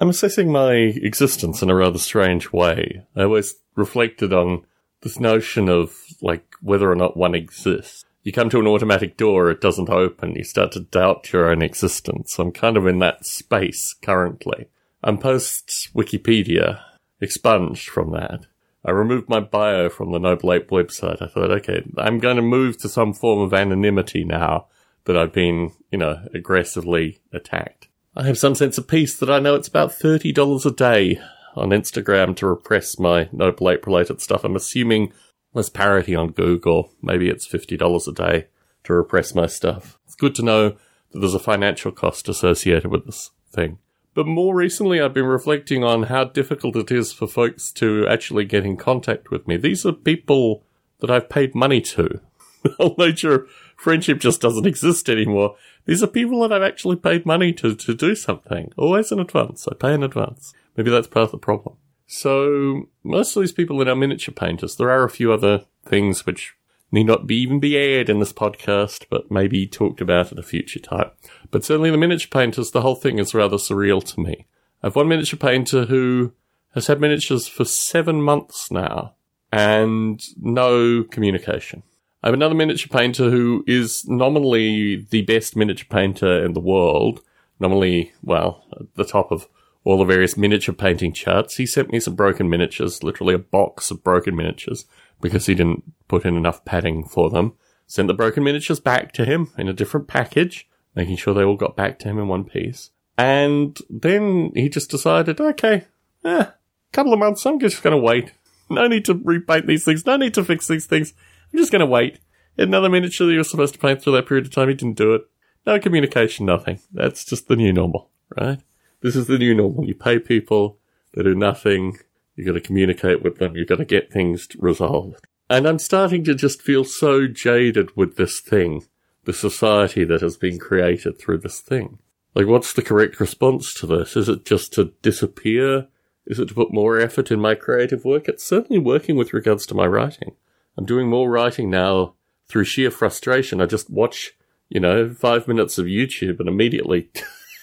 I'm assessing my existence in a rather strange way. I always reflected on this notion of like whether or not one exists. You come to an automatic door, it doesn't open, you start to doubt your own existence. I'm kind of in that space currently. I'm post Wikipedia, expunged from that. I removed my bio from the Noble Ape website. I thought, okay, I'm going to move to some form of anonymity now that I've been, you know, aggressively attacked. I have some sense of peace that I know it's about $30 a day on Instagram to repress my Noble Ape related stuff. I'm assuming there's parity on Google. Maybe it's $50 a day to repress my stuff. It's good to know that there's a financial cost associated with this thing. But more recently, I've been reflecting on how difficult it is for folks to actually get in contact with me. These are people that I've paid money to. The whole nature friendship just doesn't exist anymore. These are people that I've actually paid money to, to do something. Always in advance. I pay in advance. Maybe that's part of the problem. So, most of these people are now miniature painters. There are a few other things which need not be even be aired in this podcast, but maybe talked about at a future time. But certainly the miniature painters, the whole thing is rather surreal to me. I've one miniature painter who has had miniatures for seven months now and no communication. I have another miniature painter who is nominally the best miniature painter in the world. Nominally, well, at the top of all the various miniature painting charts. He sent me some broken miniatures, literally a box of broken miniatures, because he didn't put in enough padding for them. Sent the broken miniatures back to him in a different package, making sure they all got back to him in one piece. And then he just decided, okay, eh, couple of months, I'm just going to wait. No need to repaint these things. No need to fix these things. I'm just going to wait. Another miniature you were supposed to paint through that period of time, he didn't do it. No communication, nothing. That's just the new normal, right? This is the new normal. You pay people, they do nothing. You've got to communicate with them. You've got to get things resolved. And I'm starting to just feel so jaded with this thing, the society that has been created through this thing. Like, what's the correct response to this? Is it just to disappear? Is it to put more effort in my creative work? It's certainly working with regards to my writing. I'm doing more writing now through sheer frustration. I just watch, you know, five minutes of YouTube and immediately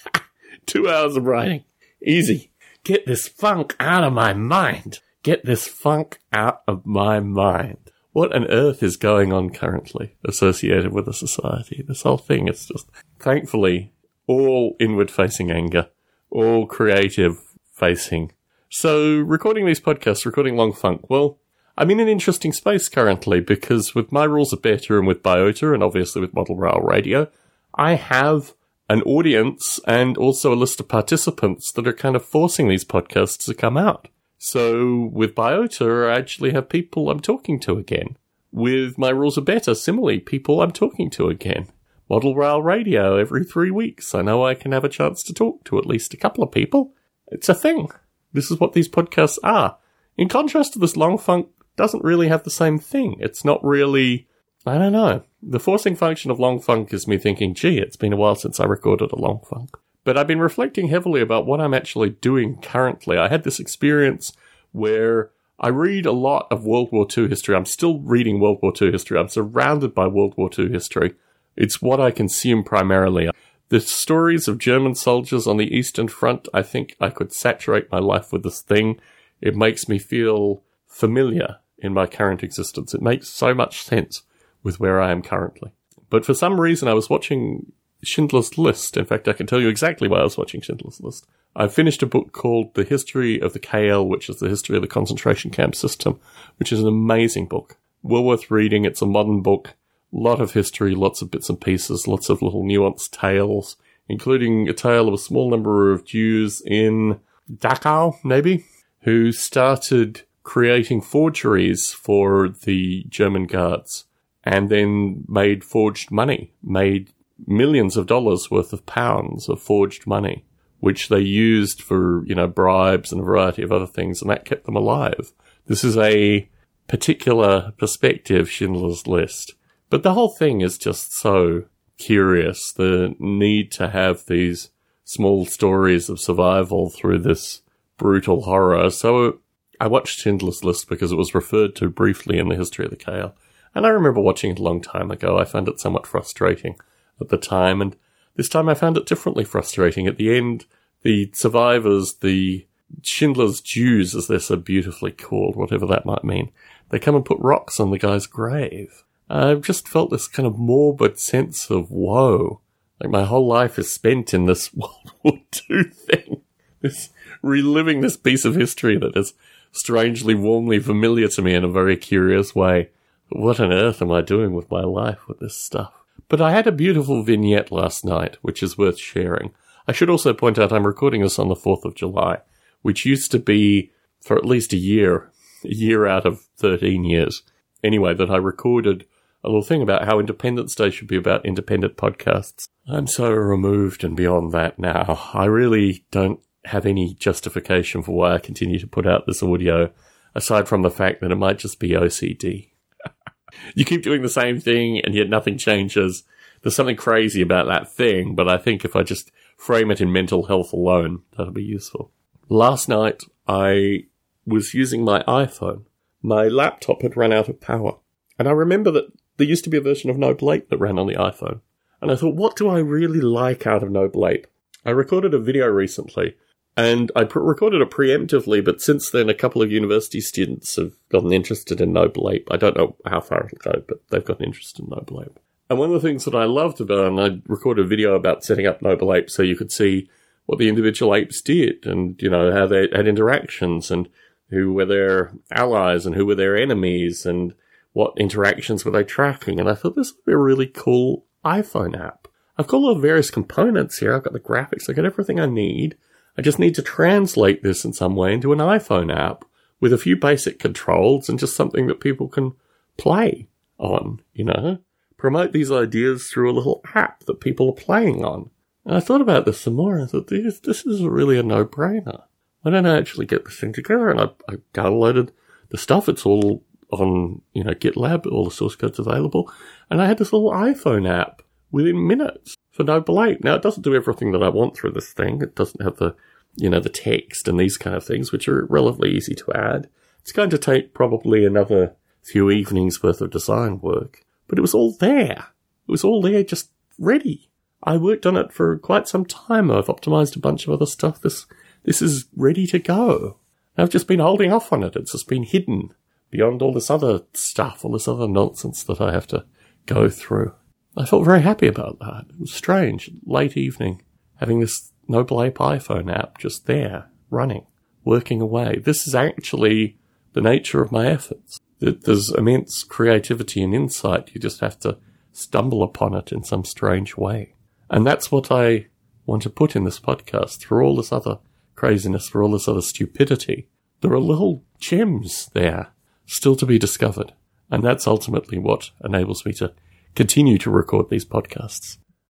two hours of writing. Easy. Get this funk out of my mind. Get this funk out of my mind. What on earth is going on currently associated with the society? This whole thing is just, thankfully, all inward facing anger, all creative facing. So, recording these podcasts, recording Long Funk, well, I'm in an interesting space currently because with my rules are better and with Biota and obviously with Model Rail Radio, I have an audience and also a list of participants that are kind of forcing these podcasts to come out. So with Biota, I actually have people I'm talking to again. With My Rules Are Better, similarly, people I'm talking to again. Model Rail Radio every three weeks. I know I can have a chance to talk to at least a couple of people. It's a thing. This is what these podcasts are. In contrast to this long funk doesn't really have the same thing. It's not really I don't know. The forcing function of long funk is me thinking, gee, it's been a while since I recorded a long funk. But I've been reflecting heavily about what I'm actually doing currently. I had this experience where I read a lot of World War II history. I'm still reading World War II history. I'm surrounded by World War II history. It's what I consume primarily. The stories of German soldiers on the Eastern Front, I think I could saturate my life with this thing. It makes me feel familiar in my current existence. It makes so much sense with where I am currently. But for some reason, I was watching Schindler's List. In fact, I can tell you exactly why I was watching Schindler's List. I finished a book called The History of the KL, which is the history of the concentration camp system, which is an amazing book. Well worth reading. It's a modern book. Lot of history, lots of bits and pieces, lots of little nuanced tales, including a tale of a small number of Jews in Dachau, maybe, who started creating forgeries for the German guards and then made forged money, made millions of dollars worth of pounds of forged money, which they used for, you know, bribes and a variety of other things, and that kept them alive. This is a particular perspective, Schindler's List. But the whole thing is just so curious. The need to have these small stories of survival through this brutal horror. So I watched Schindler's List because it was referred to briefly in the history of the KL. And I remember watching it a long time ago. I found it somewhat frustrating at the time, and this time I found it differently frustrating. At the end, the survivors, the Schindler's Jews, as they're so beautifully called, whatever that might mean, they come and put rocks on the guy's grave. I've just felt this kind of morbid sense of woe. Like my whole life is spent in this World War II thing. This reliving this piece of history that is strangely warmly familiar to me in a very curious way. What on earth am I doing with my life with this stuff? But I had a beautiful vignette last night, which is worth sharing. I should also point out I'm recording this on the 4th of July, which used to be for at least a year, a year out of 13 years. Anyway, that I recorded a little thing about how Independence Day should be about independent podcasts. I'm so removed and beyond that now. I really don't have any justification for why I continue to put out this audio, aside from the fact that it might just be OCD. you keep doing the same thing and yet nothing changes. There's something crazy about that thing, but I think if I just frame it in mental health alone, that'll be useful. Last night, I was using my iPhone. My laptop had run out of power. And I remember that there used to be a version of Noble Ape that ran on the iPhone. And I thought, what do I really like out of Noble Ape? I recorded a video recently and I recorded it preemptively, but since then, a couple of university students have gotten interested in Noble Ape. I don't know how far it'll go, but they've got an interest in Noble Ape. And one of the things that I loved about, and I recorded a video about setting up Noble Ape so you could see what the individual apes did and, you know, how they had interactions and who were their allies and who were their enemies and what interactions were they tracking. And I thought this would be a really cool iPhone app. I've got all the various components here. I've got the graphics. I've got everything I need. I just need to translate this in some way into an iPhone app with a few basic controls and just something that people can play on, you know? Promote these ideas through a little app that people are playing on. And I thought about this some more and I thought, this, this is really a no-brainer. Why don't I actually get this thing together? And I, I downloaded the stuff. It's all on, you know, GitLab, all the source code's available. And I had this little iPhone app within minutes for Noble Ape. Now, it doesn't do everything that I want through this thing. It doesn't have the, you know, the text and these kind of things, which are relatively easy to add. It's going to take probably another few evenings worth of design work, but it was all there. It was all there, just ready. I worked on it for quite some time. I've optimized a bunch of other stuff. This, this is ready to go. I've just been holding off on it. It's just been hidden beyond all this other stuff, all this other nonsense that I have to go through. I felt very happy about that. It was strange, late evening, having this Noble Ape iPhone app just there, running, working away. This is actually the nature of my efforts. There's immense creativity and insight. You just have to stumble upon it in some strange way. And that's what I want to put in this podcast through all this other craziness, through all this other stupidity. There are little gems there still to be discovered. And that's ultimately what enables me to continue to record these podcasts.